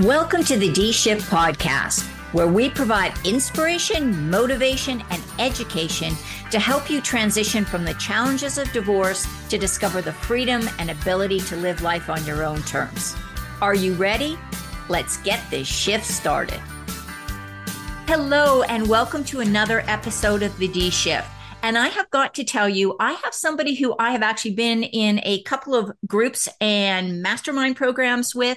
Welcome to the D Shift Podcast, where we provide inspiration, motivation, and education to help you transition from the challenges of divorce to discover the freedom and ability to live life on your own terms. Are you ready? Let's get this shift started. Hello, and welcome to another episode of the D Shift. And I have got to tell you, I have somebody who I have actually been in a couple of groups and mastermind programs with,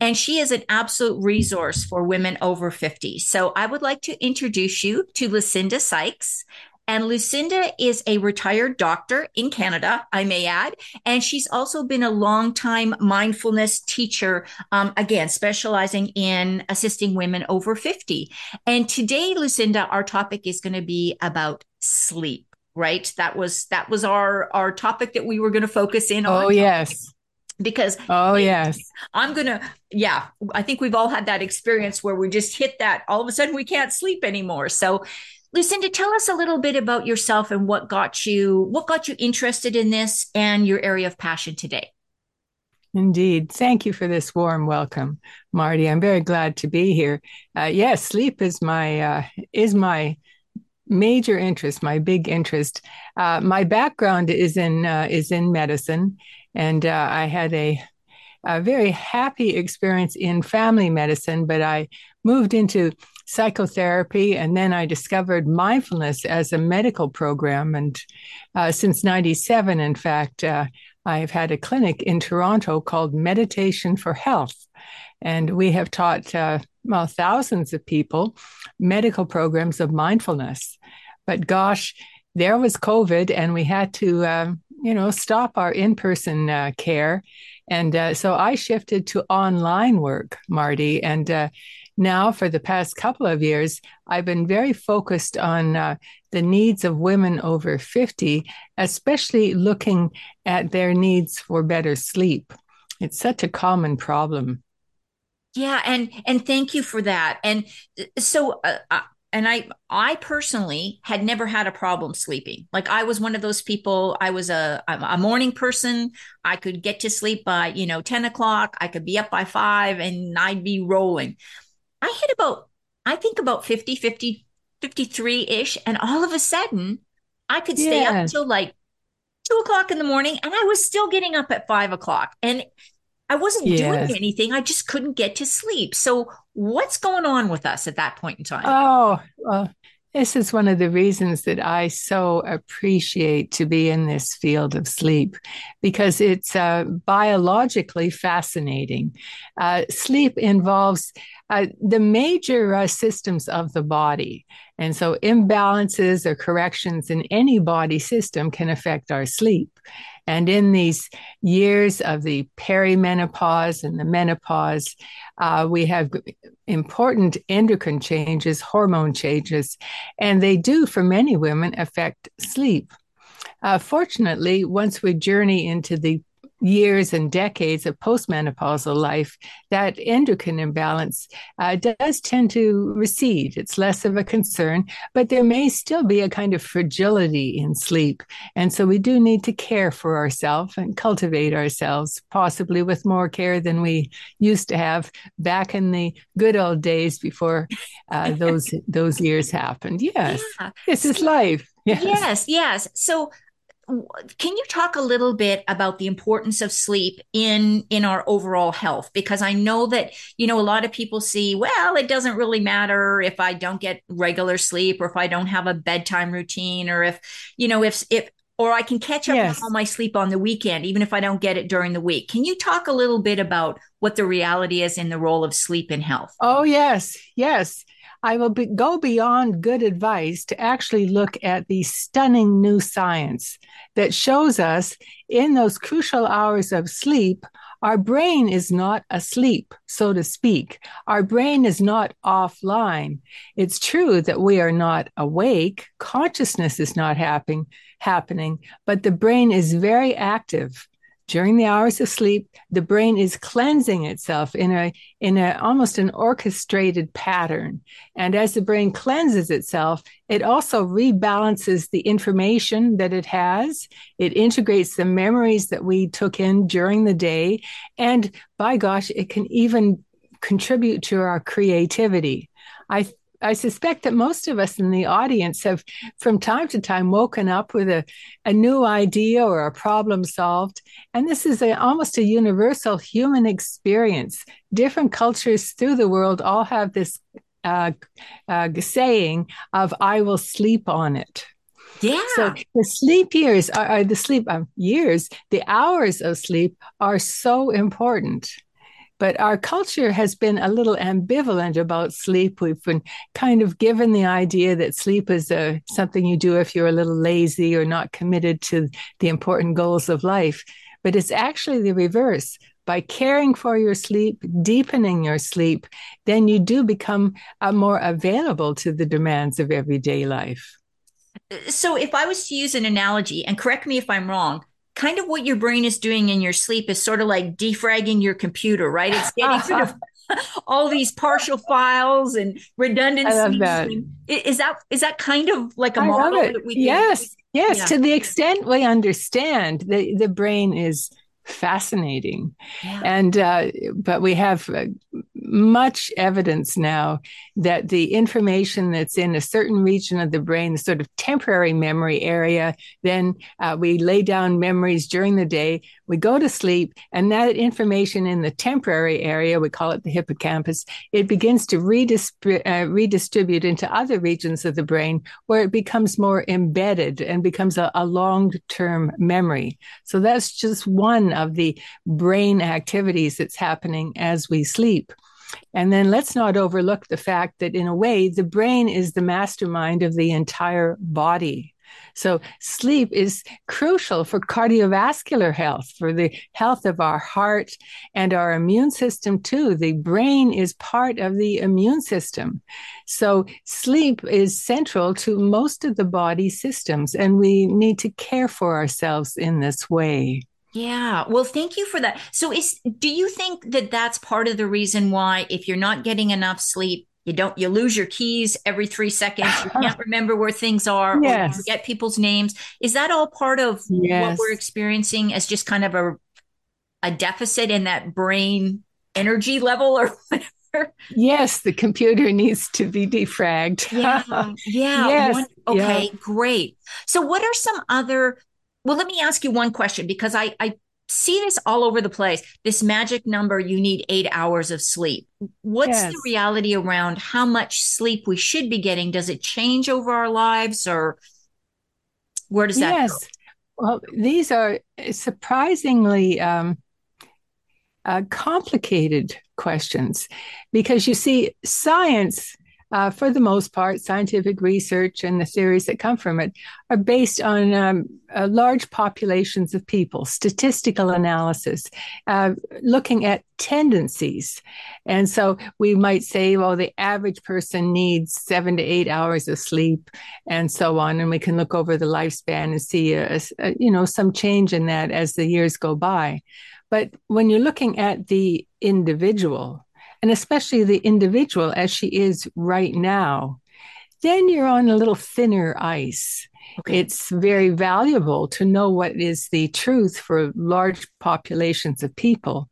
and she is an absolute resource for women over 50. So I would like to introduce you to Lucinda Sykes. And Lucinda is a retired doctor in Canada, I may add. And she's also been a long-time mindfulness teacher, um, again, specializing in assisting women over 50. And today, Lucinda, our topic is going to be about sleep right that was that was our our topic that we were going to focus in on oh yes because oh yes i'm gonna yeah i think we've all had that experience where we just hit that all of a sudden we can't sleep anymore so lucinda tell us a little bit about yourself and what got you what got you interested in this and your area of passion today Indeed. Thank you for this warm welcome, Marty. I'm very glad to be here. Uh, yes, yeah, sleep is my uh, is my major interest, my big interest. Uh, my background is in uh, is in medicine, and uh, I had a, a very happy experience in family medicine. But I moved into psychotherapy, and then I discovered mindfulness as a medical program. And uh, since '97, in fact, uh, I've had a clinic in Toronto called Meditation for Health. And we have taught uh, well, thousands of people medical programs of mindfulness. But gosh, there was COVID, and we had to, um, you know, stop our in person uh, care. And uh, so I shifted to online work, Marty. And uh, now, for the past couple of years, I've been very focused on uh, the needs of women over 50, especially looking at their needs for better sleep. It's such a common problem. Yeah, and and thank you for that. And so uh, uh, and I I personally had never had a problem sleeping. Like I was one of those people. I was a a morning person. I could get to sleep by you know ten o'clock. I could be up by five, and I'd be rolling. I hit about I think about 50, 50, 53 ish, and all of a sudden I could stay yeah. up till like two o'clock in the morning, and I was still getting up at five o'clock. And I wasn't yes. doing anything. I just couldn't get to sleep. So, what's going on with us at that point in time? Oh, well, this is one of the reasons that I so appreciate to be in this field of sleep because it's uh, biologically fascinating. Uh, sleep involves uh, the major uh, systems of the body. And so, imbalances or corrections in any body system can affect our sleep. And in these years of the perimenopause and the menopause, uh, we have important endocrine changes, hormone changes, and they do, for many women, affect sleep. Uh, fortunately, once we journey into the years and decades of postmenopausal life, that endocrine imbalance uh, does tend to recede. It's less of a concern, but there may still be a kind of fragility in sleep. And so we do need to care for ourselves and cultivate ourselves, possibly with more care than we used to have back in the good old days before uh, those those years happened. Yes, yeah. this is life. Yes. yes, yes. So can you talk a little bit about the importance of sleep in in our overall health? Because i know that you know a lot of people see well it doesn't really matter if i don't get regular sleep or if i don't have a bedtime routine or if you know if if or i can catch up yes. on my sleep on the weekend even if i don't get it during the week. Can you talk a little bit about what the reality is in the role of sleep in health? Oh yes. Yes I will be, go beyond good advice to actually look at the stunning new science that shows us in those crucial hours of sleep, our brain is not asleep, so to speak. Our brain is not offline. It's true that we are not awake. Consciousness is not happening, happening, but the brain is very active during the hours of sleep the brain is cleansing itself in a in a almost an orchestrated pattern. And as the brain cleanses itself it also rebalances the information that it has. It integrates the memories that we took in during the day. And by gosh it can even contribute to our creativity. I I suspect that most of us in the audience have, from time to time, woken up with a, a new idea or a problem solved. And this is a, almost a universal human experience. Different cultures through the world all have this uh, uh, saying of, I will sleep on it. Yeah. So the sleep years are, are the sleep um, years, the hours of sleep are so important. But our culture has been a little ambivalent about sleep. We've been kind of given the idea that sleep is a, something you do if you're a little lazy or not committed to the important goals of life. But it's actually the reverse. By caring for your sleep, deepening your sleep, then you do become uh, more available to the demands of everyday life. So, if I was to use an analogy, and correct me if I'm wrong, kind of what your brain is doing in your sleep is sort of like defragging your computer, right? It's getting rid of all these partial files and redundancies. That. Is that is that kind of like a model that we can, Yes, yes. Yeah. To the extent we understand, the the brain is fascinating. Yeah. And, uh, but we have uh, much evidence now that the information that's in a certain region of the brain, the sort of temporary memory area, then uh, we lay down memories during the day, we go to sleep, and that information in the temporary area, we call it the hippocampus, it begins to uh, redistribute into other regions of the brain where it becomes more embedded and becomes a, a long term memory. So that's just one of the brain activities that's happening as we sleep. And then let's not overlook the fact that, in a way, the brain is the mastermind of the entire body. So, sleep is crucial for cardiovascular health, for the health of our heart and our immune system, too. The brain is part of the immune system. So, sleep is central to most of the body systems, and we need to care for ourselves in this way. Yeah. Well, thank you for that. So is do you think that that's part of the reason why if you're not getting enough sleep, you don't you lose your keys every 3 seconds, you can't remember where things are yes. or you forget people's names. Is that all part of yes. what we're experiencing as just kind of a a deficit in that brain energy level or whatever? Yes, the computer needs to be defragged. yeah. Yeah. Yes. One, okay, yeah. great. So what are some other well, let me ask you one question because I, I see this all over the place. This magic number, you need eight hours of sleep. What's yes. the reality around how much sleep we should be getting? Does it change over our lives or where does that yes. go? Well, these are surprisingly um, uh, complicated questions because you see, science uh, for the most part, scientific research and the theories that come from it are based on um, uh, large populations of people, statistical analysis, uh, looking at tendencies. And so we might say, well, the average person needs seven to eight hours of sleep and so on. And we can look over the lifespan and see, a, a, you know, some change in that as the years go by. But when you're looking at the individual, and especially the individual as she is right now, then you're on a little thinner ice. Okay. It's very valuable to know what is the truth for large populations of people.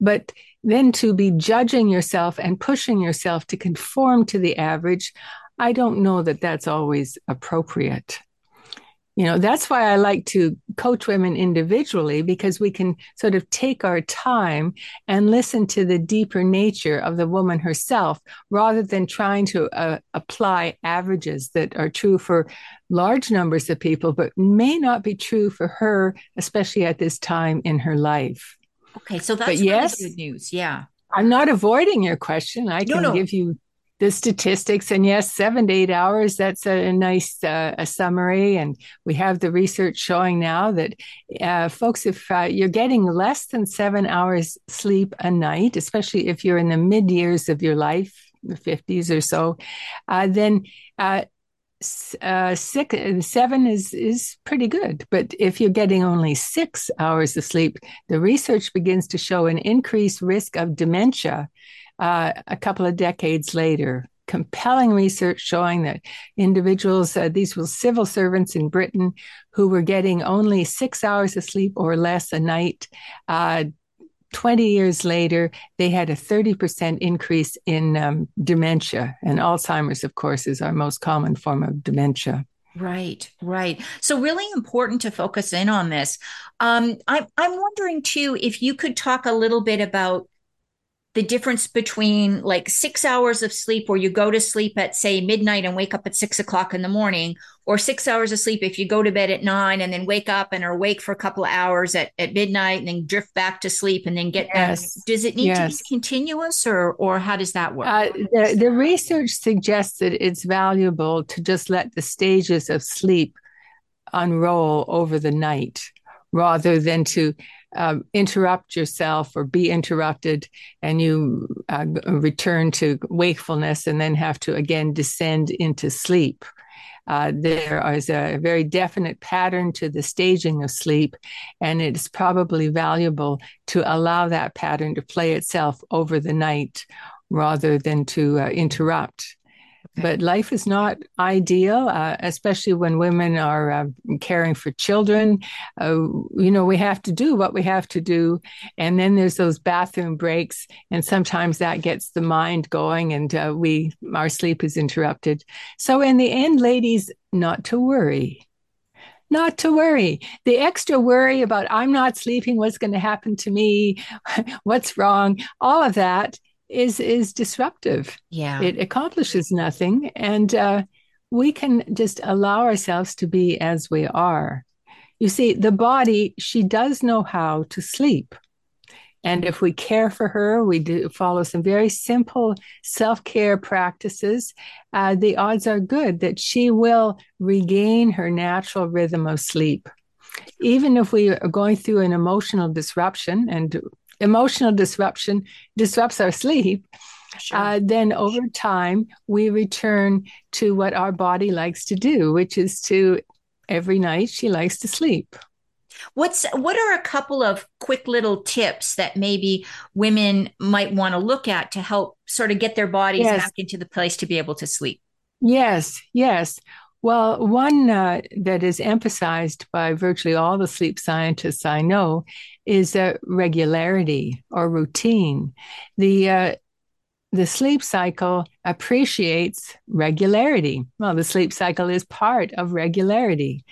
But then to be judging yourself and pushing yourself to conform to the average, I don't know that that's always appropriate you know that's why i like to coach women individually because we can sort of take our time and listen to the deeper nature of the woman herself rather than trying to uh, apply averages that are true for large numbers of people but may not be true for her especially at this time in her life. Okay so that's but yes, really good news. Yeah. I'm not avoiding your question. I can no, no. give you the statistics and yes seven to eight hours that's a, nice uh, a summary. And we have the research showing now that uh, folks if uh, you're getting less than seven hours sleep a night especially if you're in the mid years of your life the 50s or so uh, then uh, uh, six seven is is pretty good but if you're getting only six hours of sleep the research begins to show an increased risk of dementia uh, a couple of decades later. Compelling research showing that individuals, uh, these were civil servants in Britain who were getting only six hours of sleep or less a night, uh, 20 years later, they had a 30% increase in um, dementia. And Alzheimer's, of course, is our most common form of dementia. Right, right. So really important to focus in on this. Um, I, I'm wondering too if you could talk a little bit about the difference between like six hours of sleep where you go to sleep at say midnight and wake up at six o'clock in the morning or six hours of sleep if you go to bed at nine and then wake up and are awake for a couple of hours at, at midnight and then drift back to sleep and then get yes. back does it need yes. to be continuous or or how does that work uh, the, the research suggests that it's valuable to just let the stages of sleep unroll over the night rather than to um, interrupt yourself or be interrupted and you uh, return to wakefulness and then have to again descend into sleep. Uh, there is a very definite pattern to the staging of sleep, and it's probably valuable to allow that pattern to play itself over the night rather than to uh, interrupt. But life is not ideal, uh, especially when women are uh, caring for children. Uh, you know, we have to do what we have to do. And then there's those bathroom breaks. And sometimes that gets the mind going and uh, we, our sleep is interrupted. So in the end, ladies, not to worry not to worry. The extra worry about I'm not sleeping, what's going to happen to me, what's wrong, all of that is is disruptive. Yeah, it accomplishes nothing, and uh, we can just allow ourselves to be as we are. You see, the body she does know how to sleep. And if we care for her, we do follow some very simple self care practices, uh, the odds are good that she will regain her natural rhythm of sleep. Even if we are going through an emotional disruption, and emotional disruption disrupts our sleep, sure. uh, then over time we return to what our body likes to do, which is to every night she likes to sleep. What's what are a couple of quick little tips that maybe women might want to look at to help sort of get their bodies yes. back into the place to be able to sleep? Yes, yes. Well, one uh, that is emphasized by virtually all the sleep scientists I know is uh, regularity or routine. The uh, the sleep cycle appreciates regularity. Well, the sleep cycle is part of regularity.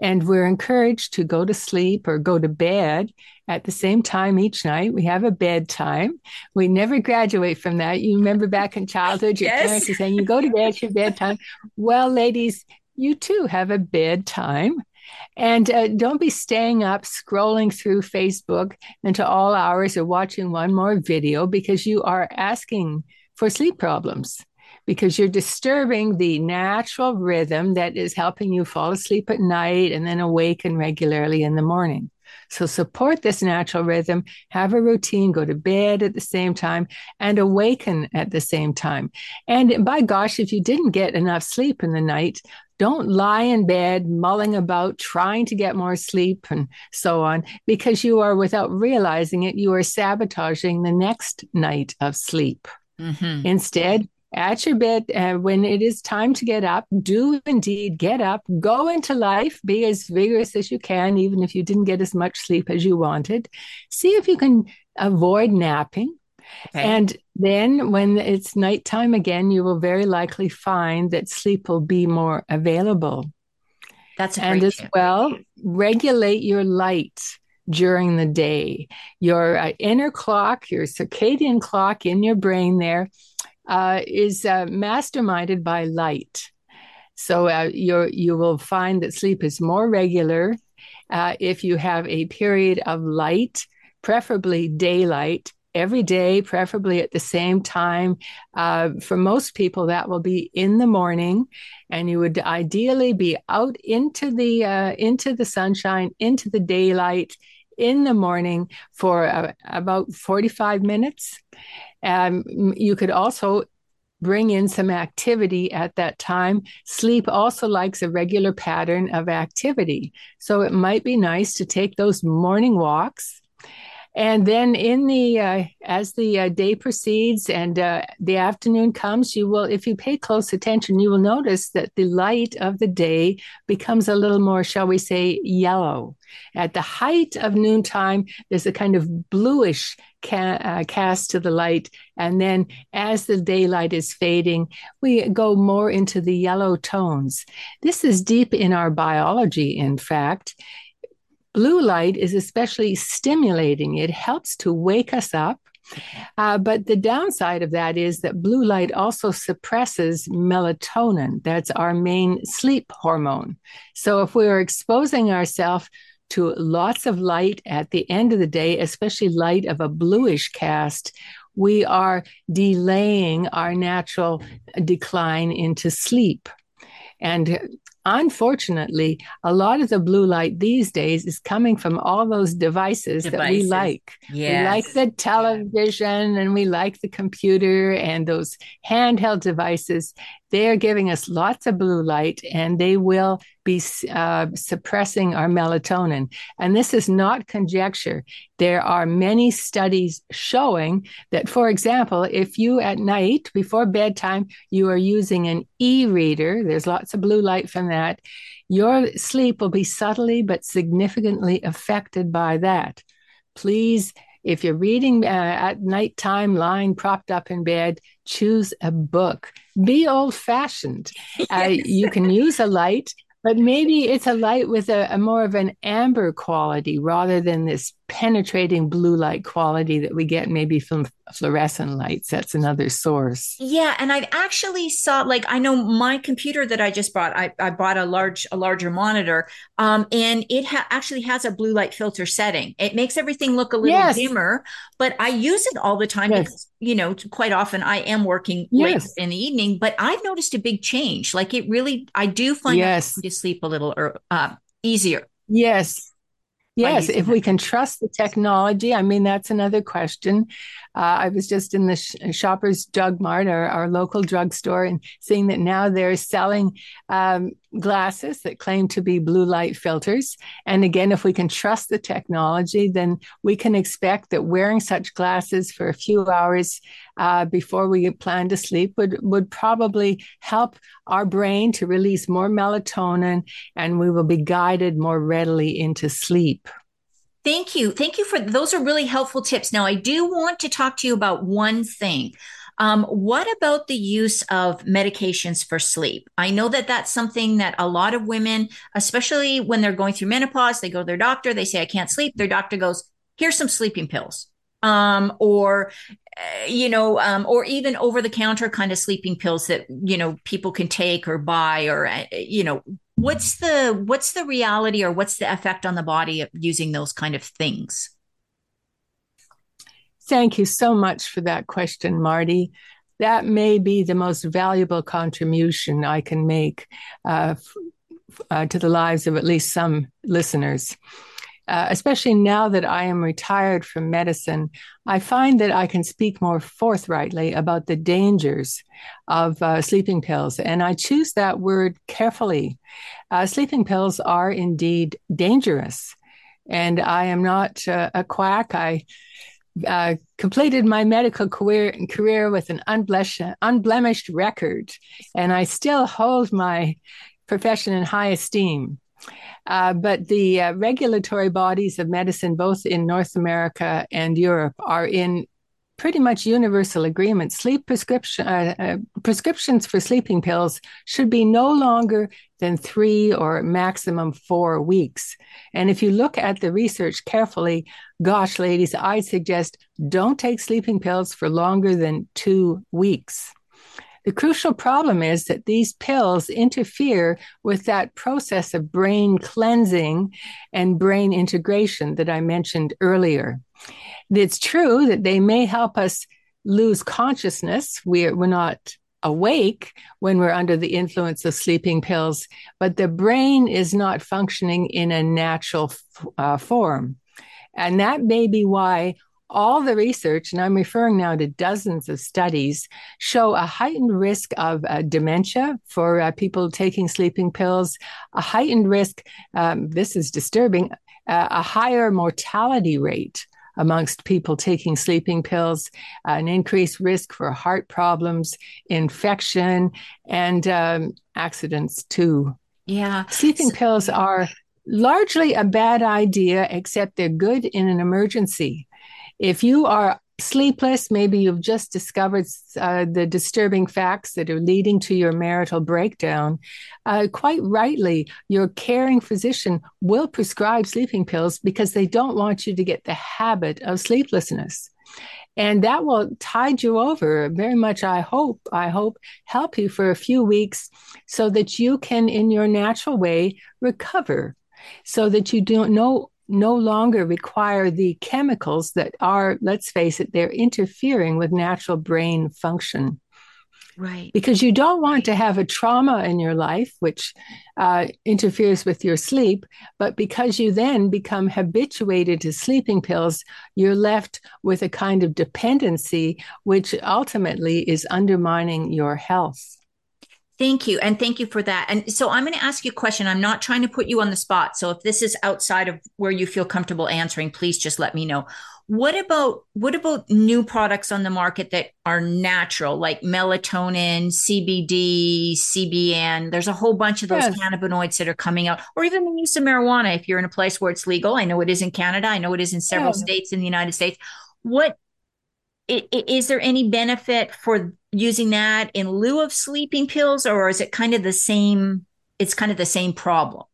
And we're encouraged to go to sleep or go to bed at the same time each night. We have a bedtime. We never graduate from that. You remember back in childhood, your yes. parents were saying, you go to bed, at your bedtime. Well, ladies, you too have a bedtime. And uh, don't be staying up scrolling through Facebook into all hours or watching one more video because you are asking for sleep problems because you're disturbing the natural rhythm that is helping you fall asleep at night and then awaken regularly in the morning. So support this natural rhythm, have a routine, go to bed at the same time and awaken at the same time. And by gosh, if you didn't get enough sleep in the night, don't lie in bed mulling about trying to get more sleep and so on, because you are, without realizing it, you are sabotaging the next night of sleep. Mm-hmm. Instead, at your bed uh, when it is time to get up do indeed get up go into life be as vigorous as you can even if you didn't get as much sleep as you wanted see if you can avoid napping okay. and then when it's nighttime again you will very likely find that sleep will be more available that's and as tip. well regulate your light during the day your uh, inner clock your circadian clock in your brain there uh, is uh, masterminded by light. So uh, you you will find that sleep is more regular uh, if you have a period of light, preferably daylight, every day, preferably at the same time. Uh, for most people, that will be in the morning, and you would ideally be out into the uh, into the sunshine, into the daylight in the morning for uh, about 45 minutes. Um, you could also bring in some activity at that time. Sleep also likes a regular pattern of activity. So it might be nice to take those morning walks And then in the uh, as the uh, day proceeds and uh, the afternoon comes, you will, if you pay close attention, you will notice that the light of the day becomes a little more, shall we say, yellow. At the height of noontime, there's a kind of bluish ca- uh, cast to the light, and then as the daylight is fading, we go more into the yellow tones. This is deep in our biology, in fact. Blue light is especially stimulating. It helps to wake us up. Uh, but the downside of that is that blue light also suppresses melatonin. That's our main sleep hormone. So if we are exposing ourselves to lots of light at the end of the day, especially light of a bluish cast, we are delaying our natural decline into sleep. And unfortunately, a lot of the blue light these days is coming from all those devices, devices. that we like. Yes. We like the television and we like the computer and those handheld devices they are giving us lots of blue light and they will be uh, suppressing our melatonin. And this is not conjecture. There are many studies showing that, for example, if you at night before bedtime, you are using an e reader, there's lots of blue light from that, your sleep will be subtly but significantly affected by that. Please if you're reading uh, at nighttime, lying propped up in bed, choose a book. Be old fashioned. Yes. Uh, you can use a light, but maybe it's a light with a, a more of an amber quality rather than this penetrating blue light quality that we get maybe from fluorescent lights. That's another source. Yeah, and I've actually saw like I know my computer that I just bought. I, I bought a large a larger monitor, um, and it ha- actually has a blue light filter setting. It makes everything look a little yes. dimmer, but I use it all the time yes. because you know quite often I am working yes. late in the evening. But I've noticed a big change. Like it really, I do find yes. to sleep a little or uh, easier. Yes, Yes, if we can trust the technology. I mean, that's another question. Uh, I was just in the sh- Shoppers Drug Mart, our, our local drugstore, and seeing that now they're selling um, glasses that claim to be blue light filters. And again, if we can trust the technology, then we can expect that wearing such glasses for a few hours uh, before we plan to sleep would, would probably help our brain to release more melatonin and we will be guided more readily into sleep. Thank you. Thank you for those are really helpful tips. Now, I do want to talk to you about one thing. Um, what about the use of medications for sleep? I know that that's something that a lot of women, especially when they're going through menopause, they go to their doctor, they say, I can't sleep. Their doctor goes, here's some sleeping pills. Um, or, uh, you know, um, or even over the counter kind of sleeping pills that, you know, people can take or buy or, uh, you know, what's the what's the reality or what's the effect on the body of using those kind of things thank you so much for that question marty that may be the most valuable contribution i can make uh, f- uh, to the lives of at least some listeners uh, especially now that I am retired from medicine, I find that I can speak more forthrightly about the dangers of uh, sleeping pills. And I choose that word carefully. Uh, sleeping pills are indeed dangerous. And I am not uh, a quack. I uh, completed my medical career, career with an unblemished, unblemished record, and I still hold my profession in high esteem. Uh, but the uh, regulatory bodies of medicine, both in North America and Europe, are in pretty much universal agreement. Sleep prescription uh, uh, prescriptions for sleeping pills should be no longer than three or maximum four weeks. And if you look at the research carefully, gosh, ladies, I suggest don't take sleeping pills for longer than two weeks. The crucial problem is that these pills interfere with that process of brain cleansing and brain integration that I mentioned earlier. It's true that they may help us lose consciousness. We're, we're not awake when we're under the influence of sleeping pills, but the brain is not functioning in a natural uh, form. And that may be why all the research, and I'm referring now to dozens of studies, show a heightened risk of uh, dementia for uh, people taking sleeping pills, a heightened risk, um, this is disturbing, uh, a higher mortality rate amongst people taking sleeping pills, an increased risk for heart problems, infection, and um, accidents too. Yeah. Sleeping so, pills are largely a bad idea, except they're good in an emergency. If you are sleepless, maybe you've just discovered uh, the disturbing facts that are leading to your marital breakdown, uh, quite rightly, your caring physician will prescribe sleeping pills because they don't want you to get the habit of sleeplessness. And that will tide you over. Very much, I hope, I hope, help you for a few weeks so that you can, in your natural way, recover. So that you don't know no longer require the chemicals that are, let's face it, they're interfering with natural brain function. Right. Because you don't want right. to have a trauma in your life, which uh, interferes with your sleep. But because you then become habituated to sleeping pills, you're left with a kind of dependency, which ultimately is undermining your health. Thank you. And thank you for that. And so I'm going to ask you a question. I'm not trying to put you on the spot. So if this is outside of where you feel comfortable answering, please just let me know. What about what about new products on the market that are natural, like melatonin, CBD, CBN? There's a whole bunch of those yes. cannabinoids that are coming out, or even the use of marijuana if you're in a place where it's legal. I know it is in Canada. I know it is in several states in the United States. What is there any benefit for using that in lieu of sleeping pills or is it kind of the same it's kind of the same problem?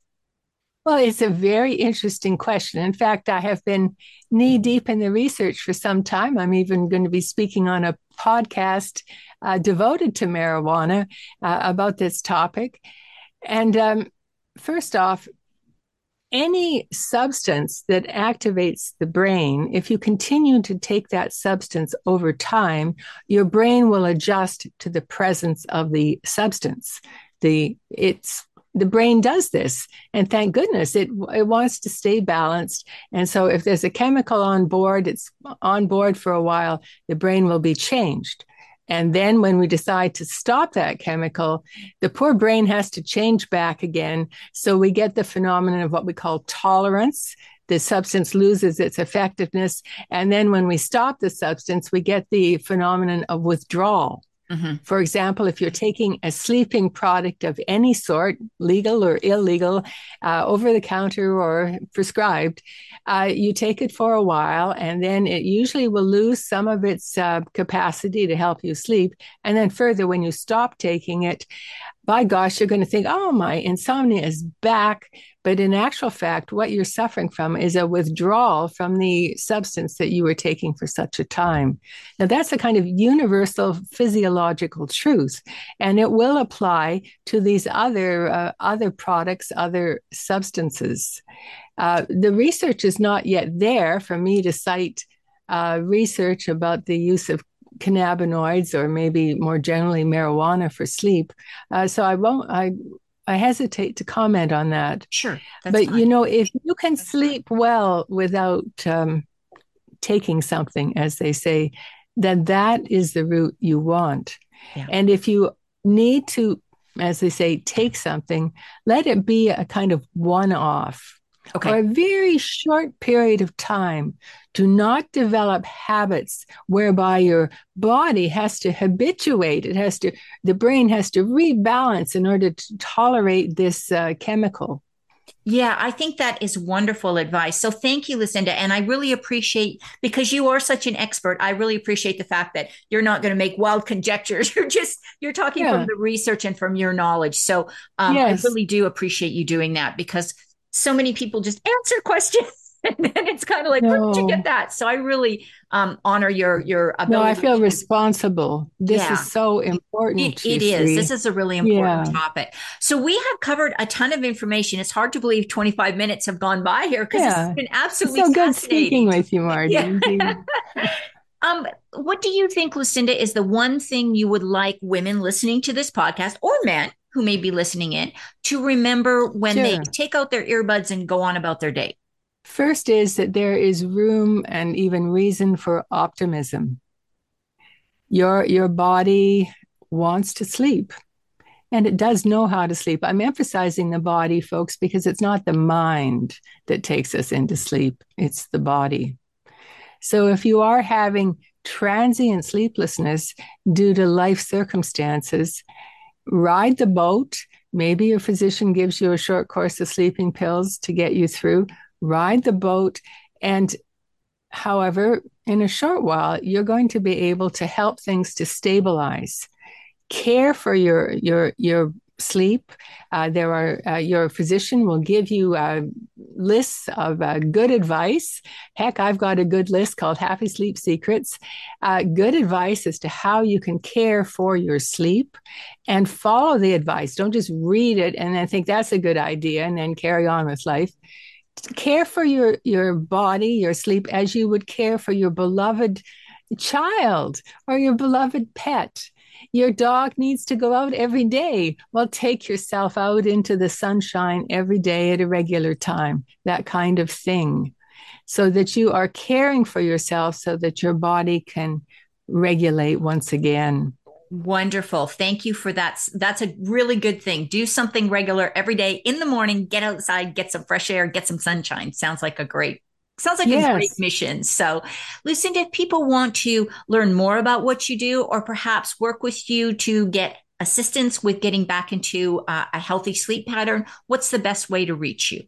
Well it's a very interesting question. In fact i have been knee deep in the research for some time. I'm even going to be speaking on a podcast uh, devoted to marijuana uh, about this topic. And um, first off any substance that activates the brain, if you continue to take that substance over time, your brain will adjust to the presence of the substance. The it's the brain does this, and thank goodness it it wants to stay balanced. And so, if there's a chemical on board, it's on board for a while. The brain will be changed. And then when we decide to stop that chemical, the poor brain has to change back again. So we get the phenomenon of what we call tolerance. The substance loses its effectiveness. And then when we stop the substance, we get the phenomenon of withdrawal. Mm-hmm. For example, if you're taking a sleeping product of any sort, legal or illegal, uh, over the counter or prescribed, uh, you take it for a while and then it usually will lose some of its uh, capacity to help you sleep. And then further, when you stop taking it, by gosh, you're going to think, oh, my insomnia is back. But in actual fact, what you're suffering from is a withdrawal from the substance that you were taking for such a time. Now, that's a kind of universal physiological truth, and it will apply to these other uh, other products, other substances. Uh, the research is not yet there for me to cite uh, research about the use of cannabinoids or maybe more generally marijuana for sleep. Uh, so I won't, I, I hesitate to comment on that. Sure. but fine. you know, if you can sleep well without um, taking something, as they say, then that is the route you want. Yeah. And if you need to, as they say, take something, let it be a kind of one off okay. for a very short period of time. Do not develop habits whereby your body has to habituate. It has to, the brain has to rebalance in order to tolerate this uh, chemical. Yeah, I think that is wonderful advice. So thank you, Lucinda. And I really appreciate because you are such an expert. I really appreciate the fact that you're not going to make wild conjectures. You're just you're talking yeah. from the research and from your knowledge. So um, yes. I really do appreciate you doing that because so many people just answer questions. and then it's kind of like, no. where did you get that? So I really um, honor your your ability. No, I feel responsible. This yeah. is so important. it, it is. This is a really important yeah. topic. So we have covered a ton of information. It's hard to believe 25 minutes have gone by here because yeah. it's been absolutely it's so good speaking with you, Margie. um, what do you think, Lucinda, is the one thing you would like women listening to this podcast or men who may be listening in to remember when sure. they take out their earbuds and go on about their day? First is that there is room and even reason for optimism. Your your body wants to sleep and it does know how to sleep. I'm emphasizing the body, folks, because it's not the mind that takes us into sleep, it's the body. So if you are having transient sleeplessness due to life circumstances, ride the boat. Maybe your physician gives you a short course of sleeping pills to get you through. Ride the boat. And however, in a short while, you're going to be able to help things to stabilize. Care for your your your sleep. Uh, there are uh, your physician will give you uh, lists of uh, good advice. Heck, I've got a good list called Happy Sleep Secrets. Uh, good advice as to how you can care for your sleep and follow the advice. Don't just read it and then think that's a good idea and then carry on with life. Care for your your body, your sleep as you would care for your beloved child or your beloved pet your dog needs to go out every day. Well, take yourself out into the sunshine every day at a regular time, that kind of thing, so that you are caring for yourself so that your body can regulate once again. Wonderful. Thank you for that. That's a really good thing. Do something regular every day in the morning, get outside, get some fresh air, get some sunshine. Sounds like a great Sounds like yes. a great mission. So, Lucinda, if people want to learn more about what you do or perhaps work with you to get assistance with getting back into uh, a healthy sleep pattern, what's the best way to reach you?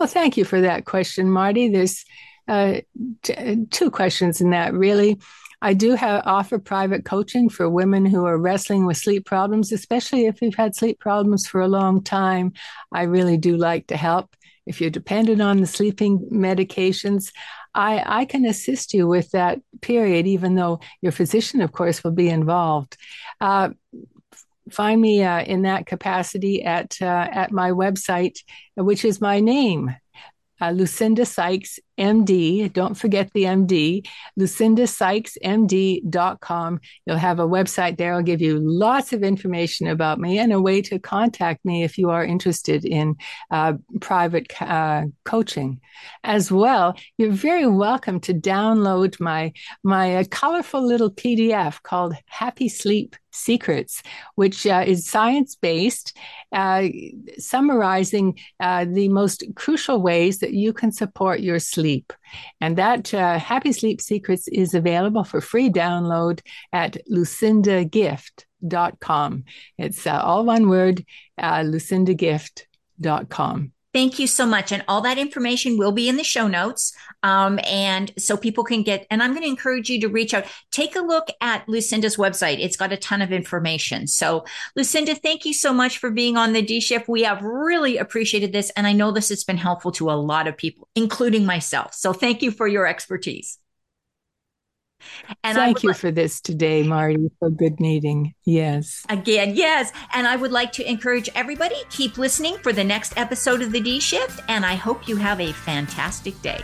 Well, thank you for that question, Marty. There's uh, t- two questions in that, really. I do have, offer private coaching for women who are wrestling with sleep problems, especially if you've had sleep problems for a long time. I really do like to help if you're dependent on the sleeping medications, I, I can assist you with that period, even though your physician, of course, will be involved. Uh, find me uh, in that capacity at uh, at my website, which is my name, uh, Lucinda Sykes, MD. Don't forget the MD, lucindasykesmd.com. You'll have a website there. I'll give you lots of information about me and a way to contact me if you are interested in uh, private uh, coaching. As well, you're very welcome to download my, my uh, colorful little PDF called Happy Sleep Secrets, which uh, is science based, uh, summarizing uh, the most crucial ways that you can support your sleep. And that uh, Happy Sleep Secrets is available for free download at lucindagift.com. It's uh, all one word, uh, lucindagift.com. Thank you so much. And all that information will be in the show notes. Um, and so people can get, and I'm going to encourage you to reach out. Take a look at Lucinda's website. It's got a ton of information. So, Lucinda, thank you so much for being on the D Shift. We have really appreciated this. And I know this has been helpful to a lot of people, including myself. So, thank you for your expertise. And Thank you for this today, Marty, for good meeting. Yes. Again, yes. And I would like to encourage everybody keep listening for the next episode of the D Shift. And I hope you have a fantastic day.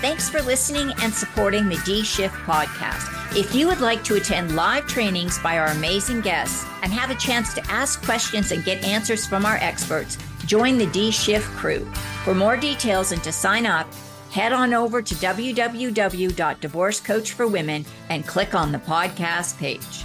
Thanks for listening and supporting the D Shift podcast. If you would like to attend live trainings by our amazing guests and have a chance to ask questions and get answers from our experts, join the D Shift crew. For more details and to sign up, head on over to www.divorcecoachforwomen and click on the podcast page.